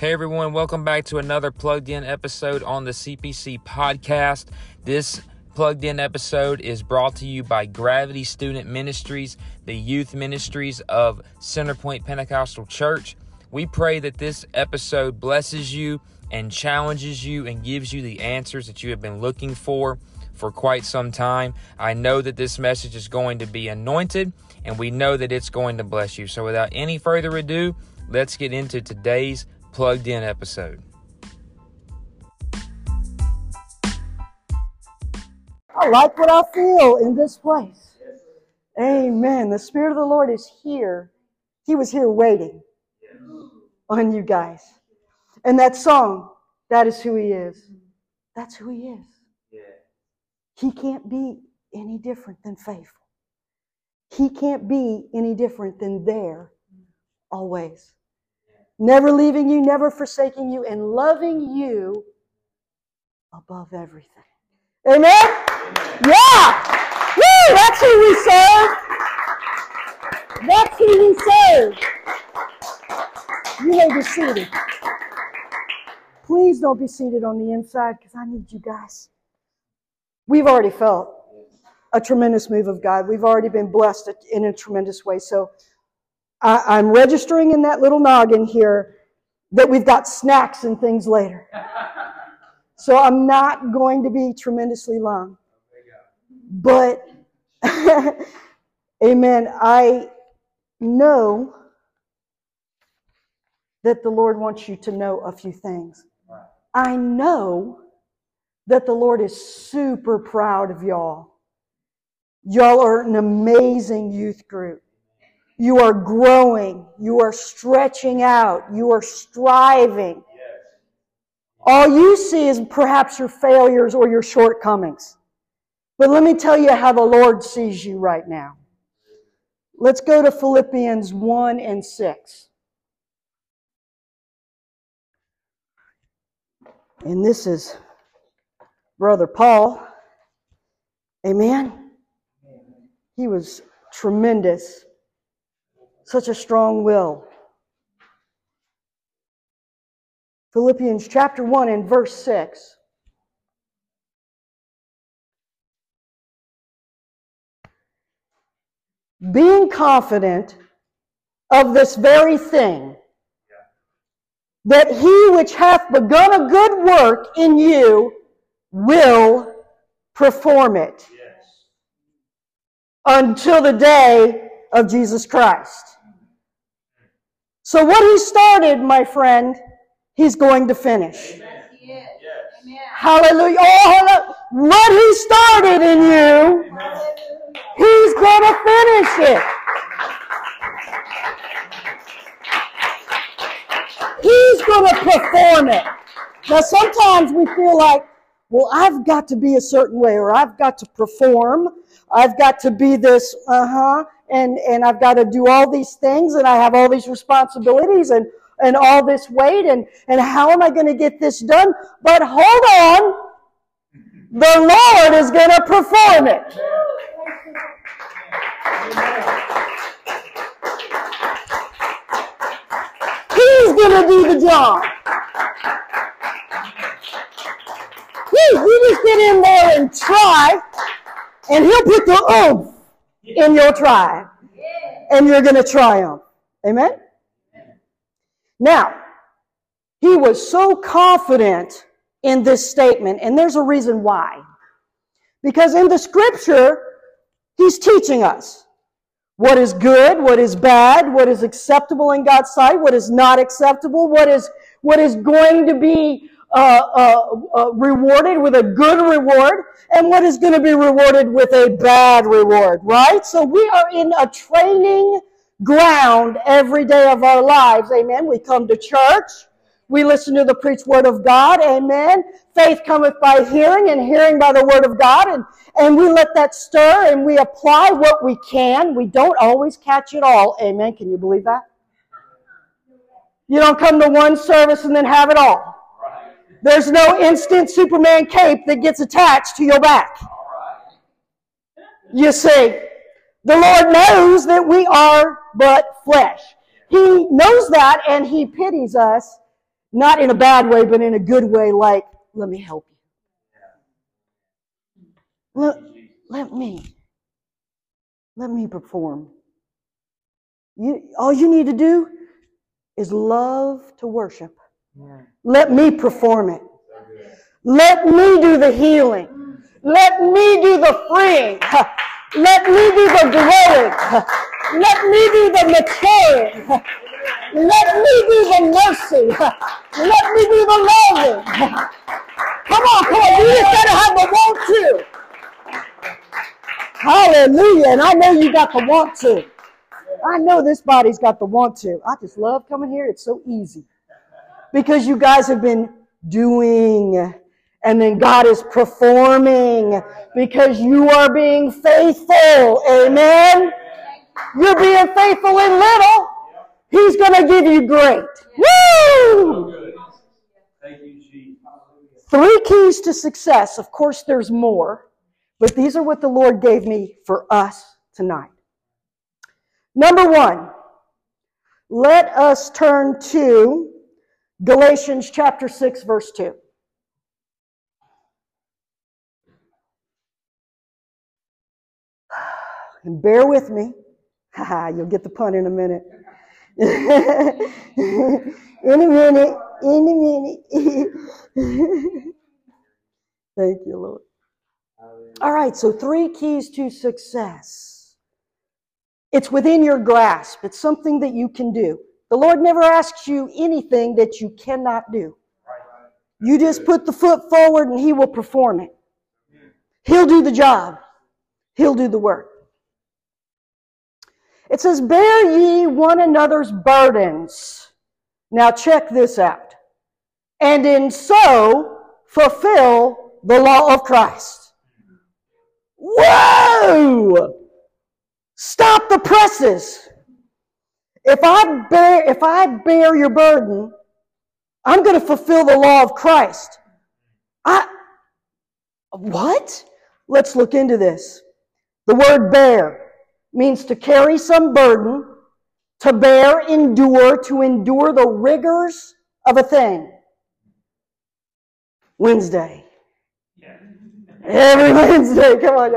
Hey everyone, welcome back to another plugged in episode on the CPC podcast. This plugged in episode is brought to you by Gravity Student Ministries, the youth ministries of Centerpoint Pentecostal Church. We pray that this episode blesses you and challenges you and gives you the answers that you have been looking for for quite some time. I know that this message is going to be anointed and we know that it's going to bless you. So without any further ado, let's get into today's plugged in episode. I like what I feel in this place. Amen. The Spirit of the Lord is here. He was here waiting on you guys. And that song, that is who He is. That's who He is. He can't be any different than faithful. He can't be any different than there always. Never leaving you, never forsaking you, and loving you above everything. Amen? Yeah! Woo! That's who we serve. That's who we serve. You may be seated. Please don't be seated on the inside because I need you guys. We've already felt a tremendous move of God. We've already been blessed in a tremendous way. So I, am registering in that little noggin here that we've got snacks and things later. So I'm not going to be tremendously long. But, amen, I know that the Lord wants you to know a few things. I know that the Lord is super proud of y'all. Y'all are an amazing youth group. You are growing. You are stretching out. You are striving. All you see is perhaps your failures or your shortcomings. But let me tell you how the Lord sees you right now. Let's go to Philippians 1 and 6. And this is Brother Paul. Amen. He was tremendous, such a strong will. Philippians chapter 1 and verse 6. Being confident of this very thing, that he which hath begun a good work in you will perform it yes. until the day of Jesus Christ. So, what he started, my friend, he's going to finish. Yes. Hallelujah. Oh, what he started in you, he's going to finish it. He's going to perform it. Now, sometimes we feel like, well, I've got to be a certain way, or I've got to perform. I've got to be this, uh huh, and, and I've got to do all these things, and I have all these responsibilities and, and all this weight, and, and how am I going to get this done? But hold on. The Lord is going to perform it. He's going to do the job. you just get in there and try, and he'll put the oomph in your try. And you're going to triumph. Amen? Now, he was so confident in this statement, and there's a reason why. Because in the scripture, he's teaching us what is good, what is bad, what is acceptable in God's sight, what is not acceptable, what is, what is going to be uh, uh, uh, rewarded with a good reward and what is going to be rewarded with a bad reward, right? So we are in a training ground every day of our lives. Amen. We come to church. We listen to the preached word of God. Amen. Faith cometh by hearing and hearing by the word of God. And, and we let that stir and we apply what we can. We don't always catch it all. Amen. Can you believe that? You don't come to one service and then have it all. There's no instant Superman cape that gets attached to your back. You see, the Lord knows that we are but flesh. He knows that and He pities us Not in a bad way, but in a good way, like, let me help you. Let, let me. Let me perform. You, all you need to do is love to worship. Let me perform it. Let me do the healing. Let me do the freeing. Let me do the growing. Let me do the maturing. Let me do the mercy. Let me do the loving. Come on, come on. You just gotta have the want to. Hallelujah. And I know you got the want to. I know this body's got the want to. I just love coming here. It's so easy. Because you guys have been doing and then God is performing because you are being faithful. Amen. You're being faithful in little. He's going to give you great. Woo! Three keys to success. Of course, there's more, but these are what the Lord gave me for us tonight. Number one, let us turn to Galatians chapter 6, verse 2. And bear with me. You'll get the pun in a minute. in a minute. In a minute. Thank you, Lord. All right, so three keys to success. It's within your grasp, it's something that you can do. The Lord never asks you anything that you cannot do. You just put the foot forward and He will perform it. He'll do the job, He'll do the work. It says, Bear ye one another's burdens. Now check this out. And in so fulfill the law of Christ. Whoa! Stop the presses. If I bear, if I bear your burden, I'm going to fulfill the law of Christ. I, what? Let's look into this. The word bear means to carry some burden, to bear, endure, to endure the rigors of a thing. Wednesday. Every Wednesday. Come on.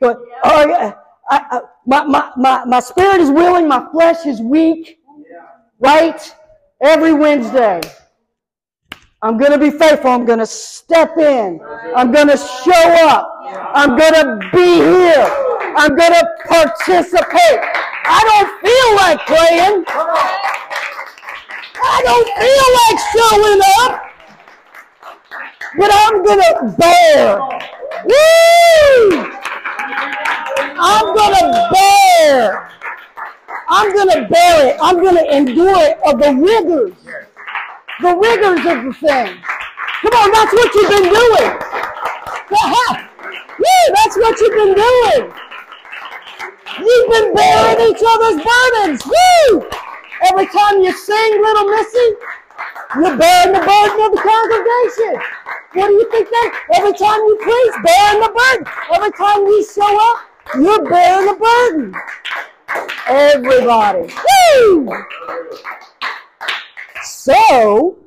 Come on. Oh, yeah. I, I, my, my, my, my spirit is willing, my flesh is weak. Right? Every Wednesday. I'm going to be faithful. I'm going to step in. I'm going to show up. I'm going to be here. I'm going to participate. I don't feel like playing. I don't feel like showing up. But I'm going to bear. Woo! I'm going to bear. I'm going to bear it. I'm going to endure it of the rigors. The rigors of the thing. Come on, that's what you've been doing. Woo, that's what you've been doing. You've been bearing each other's burdens. Woo! Every time you sing, little missy, you're bearing the burden of the congregation. What do you think that? Every time you preach, bearing the burden. Every time you show up, you're bearing the burden. Everybody. Woo! So,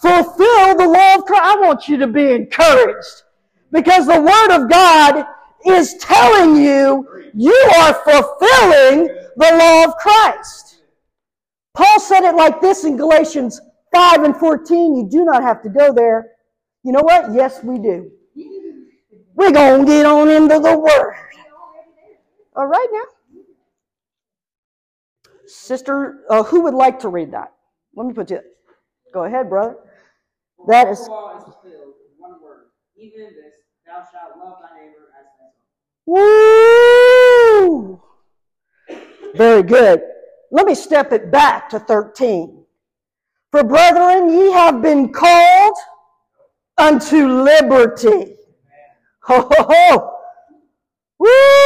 fulfill the law of Christ. I want you to be encouraged because the Word of God is telling you you are fulfilling the law of Christ. Paul said it like this in Galatians 5 and 14. You do not have to go there. You know what? Yes, we do. We're going to get on into the Word. All right now. Sister, uh, who would like to read that? Let me put you. Go ahead, brother. That is. law is fulfilled in one word. Even this, thou shalt love thy neighbor as thyself. Woo! Very good. Let me step it back to 13. For brethren, ye have been called unto liberty. Ho, ho, ho. Woo!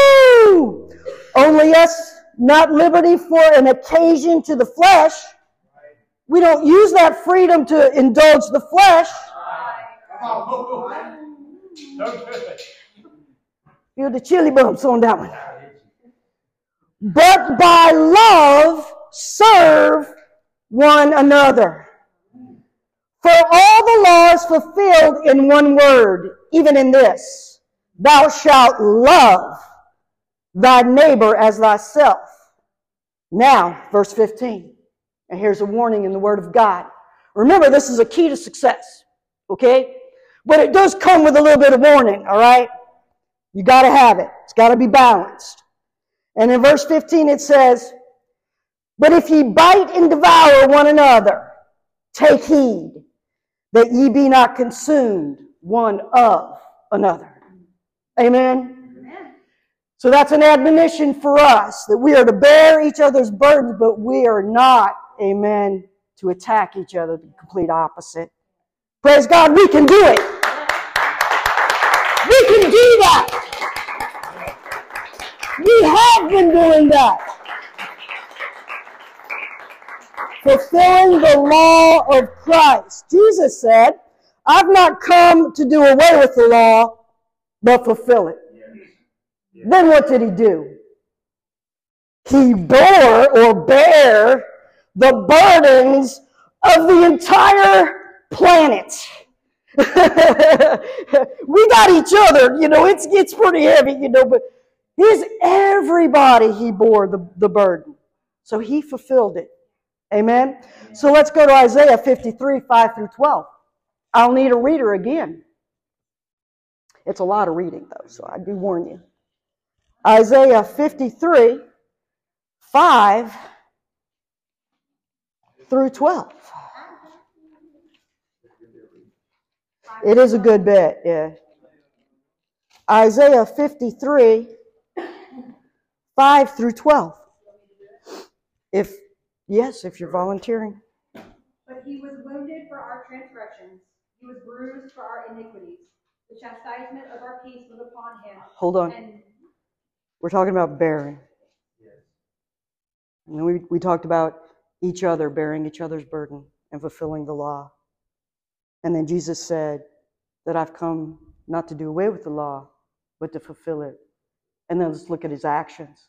Only us, not liberty for an occasion to the flesh. We don't use that freedom to indulge the flesh. Feel the chili bumps on that one. But by love serve one another. For all the law is fulfilled in one word, even in this. Thou shalt love thy neighbor as thyself. Now, verse 15. And here's a warning in the Word of God. Remember, this is a key to success. Okay? But it does come with a little bit of warning, all right? You got to have it. It's got to be balanced. And in verse 15 it says, But if ye bite and devour one another, take heed that ye be not consumed one of another. Amen. So that's an admonition for us that we are to bear each other's burdens, but we are not, amen, to attack each other, the complete opposite. Praise God, we can do it. We can do that. We have been doing that. Fulfilling the law of Christ. Jesus said, I've not come to do away with the law, but fulfill it. Then what did he do? He bore or bear the burdens of the entire planet. we got each other, you know, it's, it's pretty heavy, you know, but his everybody he bore the, the burden. So he fulfilled it. Amen. So let's go to Isaiah 53, 5 through 12. I'll need a reader again. It's a lot of reading, though, so I do warn you. Isaiah 53, 5 through 12. It is a good bit, yeah. Isaiah 53, 5 through 12. If, yes, if you're volunteering. But he was wounded for our transgressions, he was bruised for our iniquities. The chastisement of our peace was upon him. Hold on. We're talking about bearing. And then we, we talked about each other bearing each other's burden and fulfilling the law. And then Jesus said that I've come not to do away with the law, but to fulfill it. And then let's look at his actions.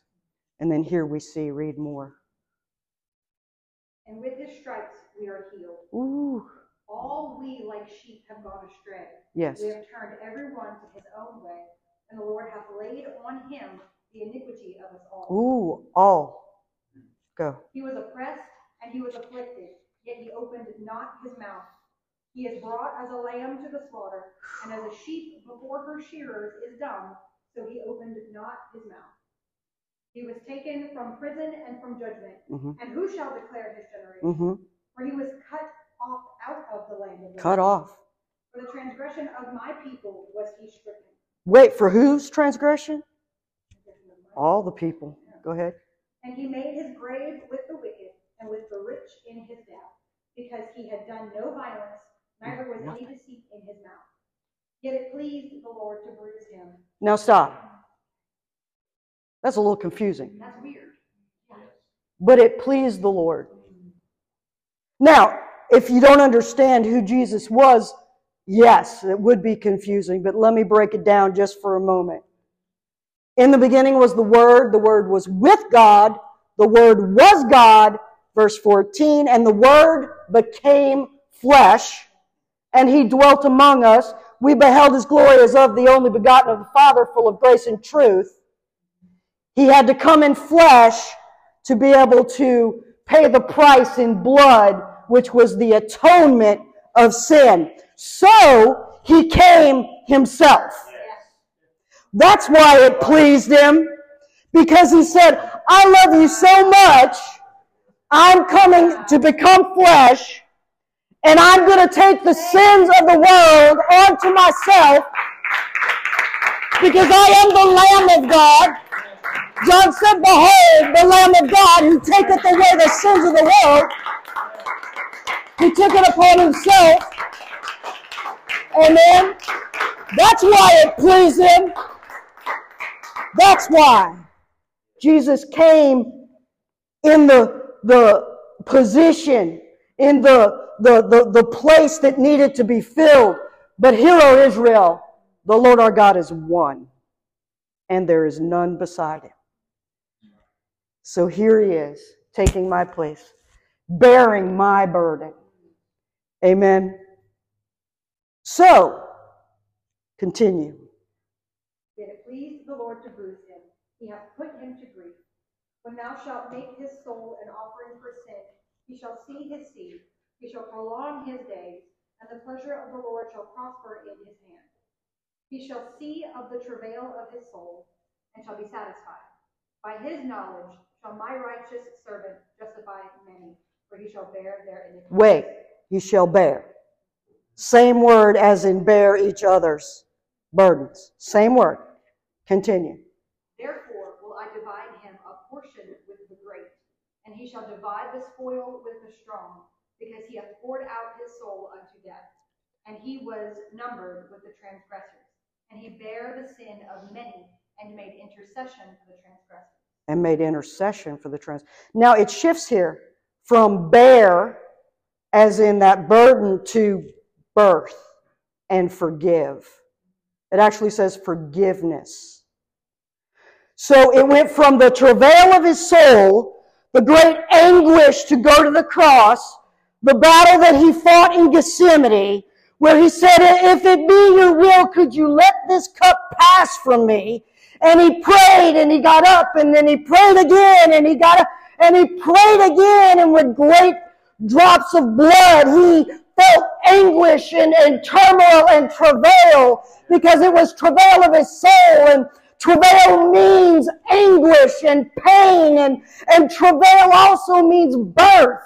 And then here we see, read more. and with his stripes we are healed. Ooh, All we like sheep have gone astray. yes. We have turned every one to his own way, and the Lord hath laid on him the iniquity of us all. Ooh, all. Go. He was oppressed and he was afflicted, yet he opened not his mouth. He is brought as a lamb to the slaughter, and as a sheep before her shearers is dumb, so he opened not his mouth. He was taken from prison and from judgment, hmm and who shall declare his generation? hmm For he was cut off out of the land of the Cut off. For the transgression of my people was he stricken. Wait, for whose transgression? All the people. Go ahead. And he made his grave with the wicked and with the rich in his death, because he had done no violence, neither was any deceit in his mouth. Yet it pleased the Lord to bruise him. Now stop. That's a little confusing. That's weird. But it pleased the Lord. Now, if you don't understand who Jesus was, yes, it would be confusing, but let me break it down just for a moment. In the beginning was the Word, the Word was with God, the Word was God, verse 14, and the Word became flesh, and He dwelt among us. We beheld His glory as of the only begotten of the Father, full of grace and truth. He had to come in flesh to be able to pay the price in blood, which was the atonement of sin. So he came himself. That's why it pleased him, because he said, I love you so much, I'm coming to become flesh, and I'm going to take the sins of the world onto myself, because I am the Lamb of God. John said, Behold, the Lamb of God who taketh away the sins of the world. He took it upon himself. Amen. That's why it pleased him. That's why Jesus came in the, the position, in the, the, the, the place that needed to be filled. But hear, O Israel, the Lord our God is one, and there is none beside him. So here he is, taking my place, bearing my burden. Amen. So, continue. Did it please the Lord to bruise him? He hath put him to grief. When thou shalt make his soul an offering for sin, he shall see his seed, he shall prolong his days, and the pleasure of the Lord shall prosper in his hand. He shall see of the travail of his soul, and shall be satisfied. By his knowledge shall my righteous servant justify many, for he shall bear their iniquities. Wait, he shall bear. Same word as in bear each other's burdens. Same word. Continue. Therefore will I divide him a portion with the great, and he shall divide the spoil with the strong, because he hath poured out his soul unto death. And he was numbered with the transgressors. And he bare the sin of many, and made intercession for the transgressors. And made intercession for the trans. Now it shifts here from bear, as in that burden, to birth and forgive. It actually says forgiveness. So it went from the travail of his soul, the great anguish to go to the cross, the battle that he fought in Gethsemane, where he said, If it be your will, could you let this cup pass from me? And he prayed and he got up and then he prayed again and he got up and he prayed again and with great drops of blood he felt anguish and, and turmoil and travail because it was travail of his soul and travail means anguish and pain and, and travail also means birth.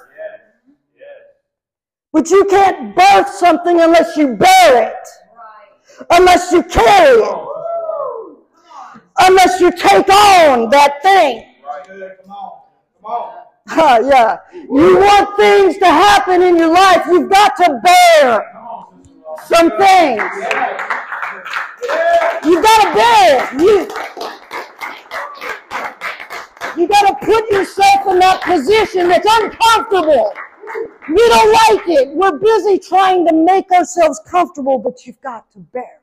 But you can't birth something unless you bear it, unless you carry it, unless you take on that thing. Right come on, come on. Ah, yeah. You want things to happen in your life, you've got to bear some things. You've gotta bear it. You, you gotta put yourself in that position that's uncomfortable. You don't like it. We're busy trying to make ourselves comfortable, but you've got to bear it.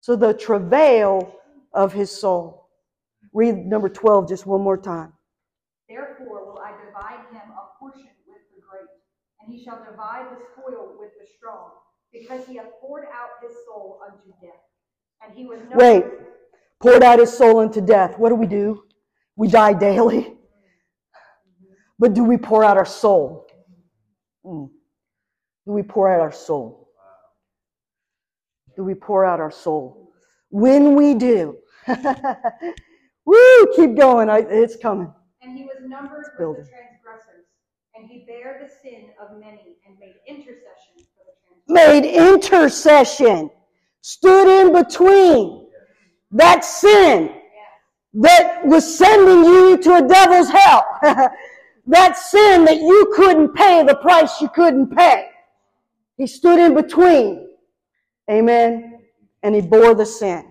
So the travail of his soul. Read number 12 just one more time. Therefore will I divide him a portion with the great, and he shall divide the spoil with the strong, because he hath poured out his soul unto death. And he was no Wait. Poured out his soul unto death. What do we do? We die daily. But do we pour out our soul? Mm. Do we pour out our soul? Do we pour out our soul? When we do, woo, keep going. I, it's coming. And he was numbered with the transgressors, and he bare the sin of many, and made intercession for the transgressors. Made intercession, stood in between that sin that was sending you to a devil's hell. that sin that you couldn't pay, the price you couldn't pay. He stood in between. Amen. And he bore the sin.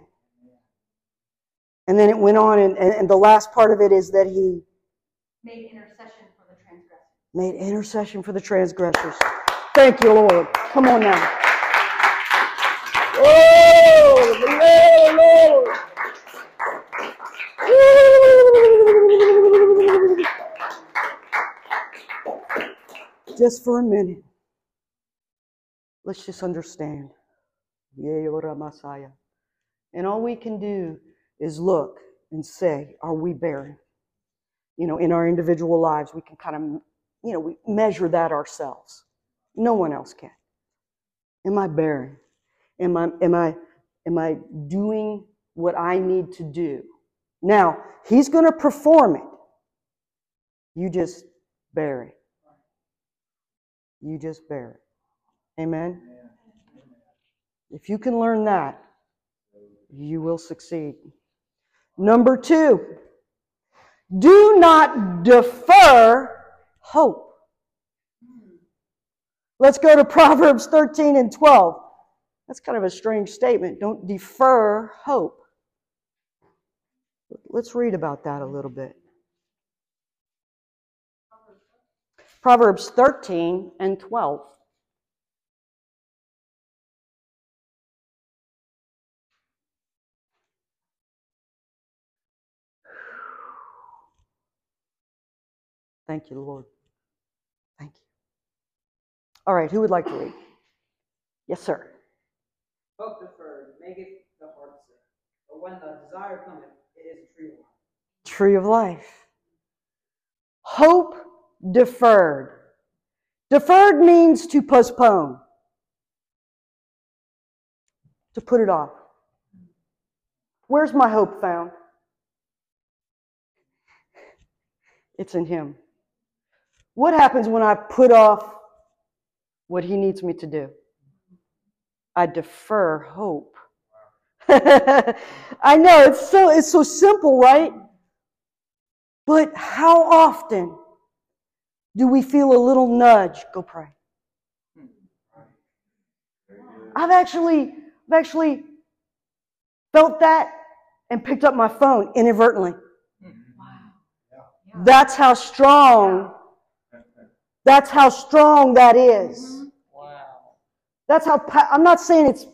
And then it went on, and, and, and the last part of it is that he Made intercession for the transgressors. made intercession for the transgressors. Thank you, Lord. Come on now. Oh, Lord. Just for a minute. Let's just understand. Messiah. And all we can do is look and say, are we bearing? You know, in our individual lives, we can kind of, you know, we measure that ourselves. No one else can. Am I bearing? Am I, am I, am I doing what I need to do? Now, he's going to perform it. You just bear it. You just bear it. Amen? If you can learn that, you will succeed. Number two, do not defer hope. Let's go to Proverbs 13 and 12. That's kind of a strange statement. Don't defer hope. Let's read about that a little bit. Proverbs 13 and 12. Thank you, Lord. Thank you. All right, who would like to read? Yes, sir. Hope deferred maketh the heart sick. But when the desire cometh, it is a tree of life. Tree of life. Hope deferred. Deferred means to postpone, to put it off. Where's my hope found? It's in Him. What happens when I put off what He needs me to do? I defer hope. I know it's so it's so simple, right? But how often do we feel a little nudge? Go pray. I've actually I've actually felt that and picked up my phone inadvertently. That's how strong that's how strong that is. Wow. That's how, I'm not saying it's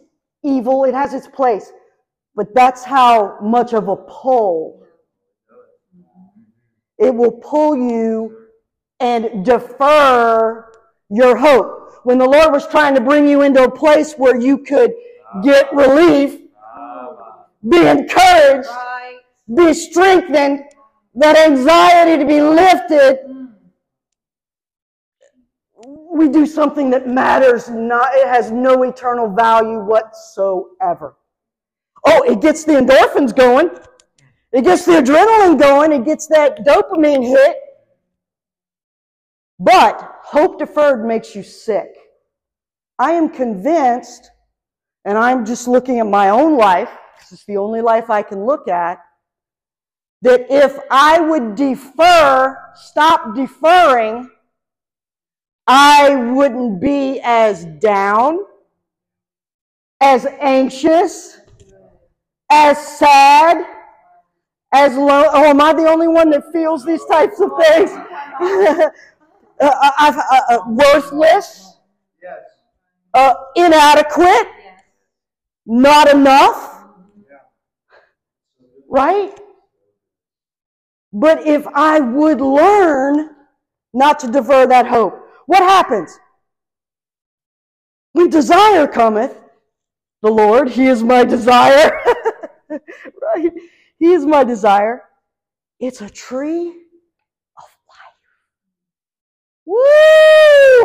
evil, it has its place, but that's how much of a pull. It will pull you and defer your hope. When the Lord was trying to bring you into a place where you could get relief, be encouraged, be strengthened, that anxiety to be lifted, mm-hmm. We do something that matters not, it has no eternal value whatsoever. Oh, it gets the endorphins going. It gets the adrenaline going. It gets that dopamine hit. But hope deferred makes you sick. I am convinced, and I'm just looking at my own life, this is the only life I can look at, that if I would defer, stop deferring, I wouldn't be as down, as anxious, as sad, as low. Oh, am I the only one that feels these types of things? uh, uh, uh, worthless, uh, inadequate, not enough, right? But if I would learn not to defer that hope, what happens? When desire cometh, the Lord, He is my desire. right? He is my desire. It's a tree of life. Woo!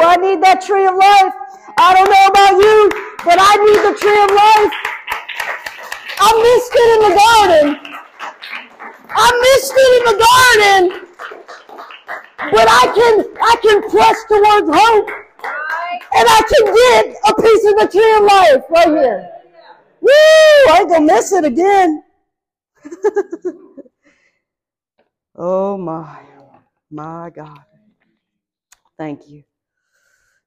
I need that tree of life. I don't know about you, but I need the tree of life. I missed it in the garden. I missed it in the garden. But I can I can press towards hope. And I can get a piece of the tree of life right here. Woo! I ain't gonna miss it again. oh my, my God. Thank you.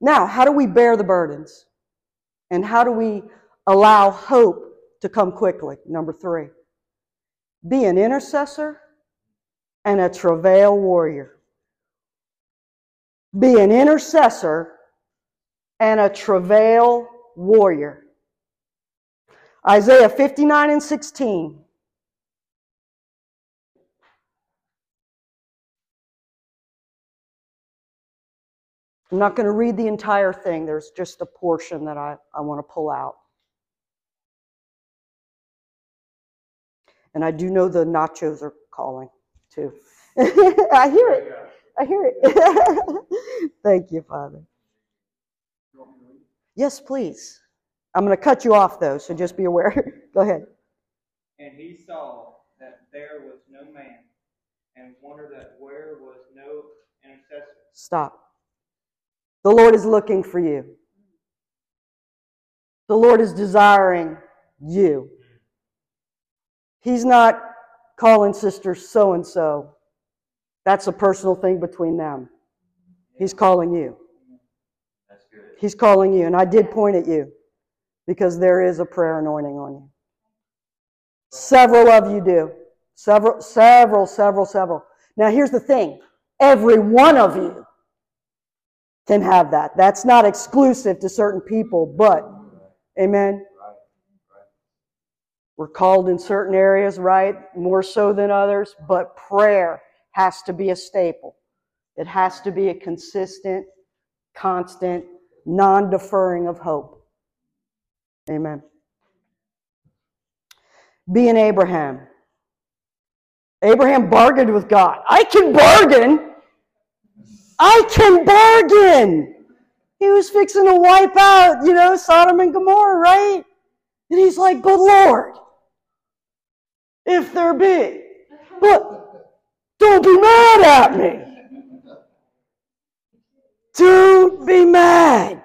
Now, how do we bear the burdens? And how do we allow hope to come quickly? Number three, be an intercessor and a travail warrior be an intercessor and a travail warrior. Isaiah 59 and 16. I'm not going to read the entire thing. There's just a portion that I, I want to pull out. And I do know the nachos are calling too. I hear it. I hear it. Thank you, Father. Yes, please. I'm going to cut you off, though, so just be aware. Go ahead. And he saw that there was no man, and wondered that where was no intercessor. Stop. The Lord is looking for you. The Lord is desiring you. He's not calling sister so and so that's a personal thing between them. He's calling you. He's calling you. And I did point at you because there is a prayer anointing on you. Several of you do. Several, several, several, several. Now, here's the thing every one of you can have that. That's not exclusive to certain people, but, amen. We're called in certain areas, right? More so than others, but prayer has to be a staple. It has to be a consistent, constant, non deferring of hope. Amen. Being Abraham. Abraham bargained with God. I can bargain. I can bargain. He was fixing to wipe out, you know, Sodom and Gomorrah, right? And he's like, but Lord, if there be, but don't be mad at me. Don't be mad.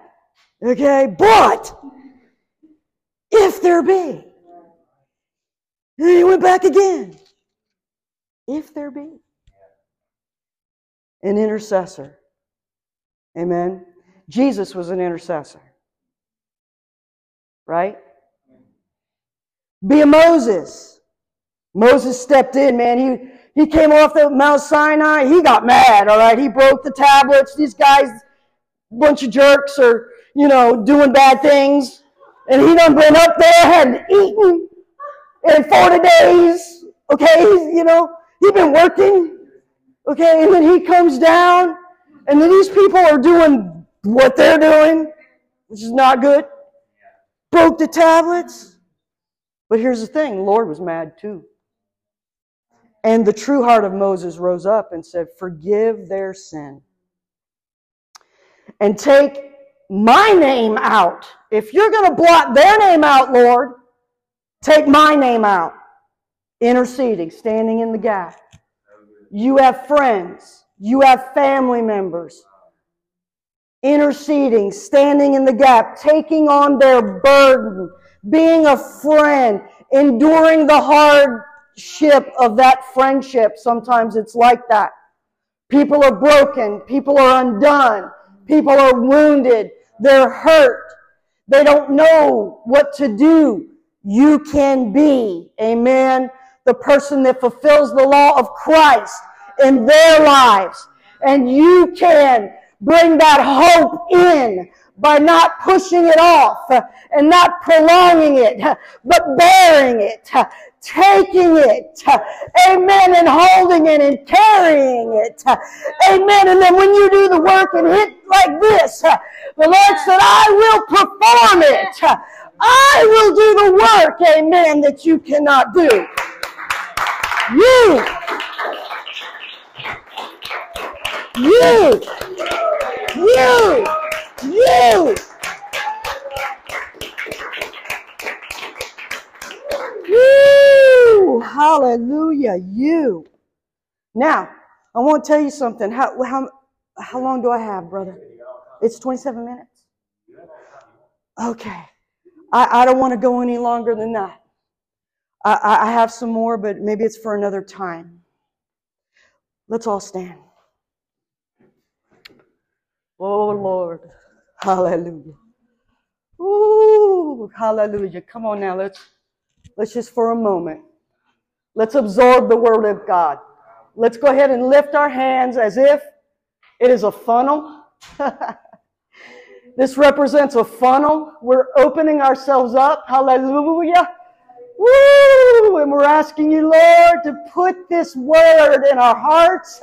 Okay? But if there be. And he went back again. If there be. An intercessor. Amen. Jesus was an intercessor. Right? Be a Moses. Moses stepped in, man. He he came off the Mount Sinai. He got mad, all right? He broke the tablets. These guys, bunch of jerks, are, you know, doing bad things. And he done been up there, hadn't eaten in 40 days. Okay, you know, he been working. Okay, and then he comes down, and then these people are doing what they're doing, which is not good. Broke the tablets. But here's the thing the Lord was mad too. And the true heart of Moses rose up and said, Forgive their sin. And take my name out. If you're going to blot their name out, Lord, take my name out. Interceding, standing in the gap. You have friends, you have family members. Interceding, standing in the gap, taking on their burden, being a friend, enduring the hard ship of that friendship. Sometimes it's like that. People are broken. People are undone. People are wounded. They're hurt. They don't know what to do. You can be, amen, the person that fulfills the law of Christ in their lives. And you can bring that hope in by not pushing it off and not prolonging it, but bearing it, taking it, amen, and holding it and carrying it, amen. And then when you do the work and hit like this, the Lord said, I will perform it. I will do the work, amen, that you cannot do. You, you, you, you. Woo! Hallelujah, you. Now, I want to tell you something. How, how, how long do I have, brother? It's 27 minutes. Okay. I, I don't want to go any longer than that. I, I have some more, but maybe it's for another time. Let's all stand. Oh, Lord. Hallelujah. Ooh, hallelujah. Come on now, let's let's just for a moment. Let's absorb the word of God. Let's go ahead and lift our hands as if it is a funnel. this represents a funnel. We're opening ourselves up. Hallelujah. Woo! And we're asking you, Lord, to put this word in our hearts,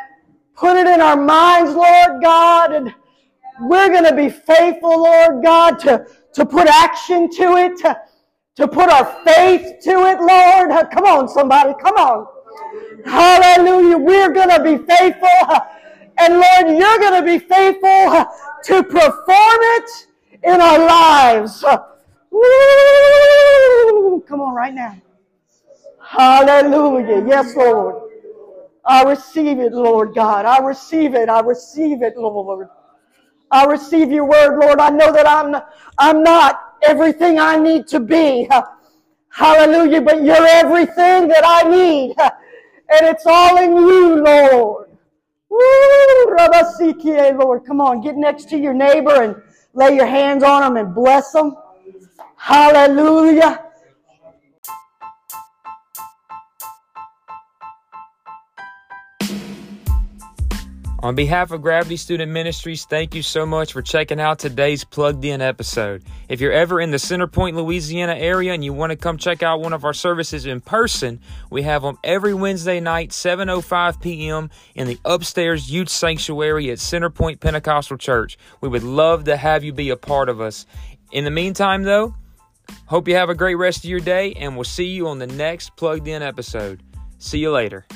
put it in our minds, Lord God, and we're going to be faithful, Lord God, to, to put action to it, to, to put our faith to it, Lord. Come on, somebody, come on. Hallelujah. We're going to be faithful. And Lord, you're going to be faithful to perform it in our lives. Woo! Come on, right now. Hallelujah. Yes, Lord. I receive it, Lord God. I receive it. I receive it, Lord. I receive your word, Lord. I know that I'm, I'm not everything I need to be. Hallelujah. But you're everything that I need. And it's all in you, Lord. Woo! Lord. Come on, get next to your neighbor and lay your hands on them and bless them. Hallelujah. On behalf of Gravity Student Ministries, thank you so much for checking out today's plugged in episode. If you're ever in the Centerpoint, Louisiana area and you want to come check out one of our services in person, we have them every Wednesday night, 7:05 p.m. in the upstairs youth sanctuary at Centerpoint Pentecostal Church. We would love to have you be a part of us. In the meantime, though, Hope you have a great rest of your day, and we'll see you on the next Plugged In episode. See you later.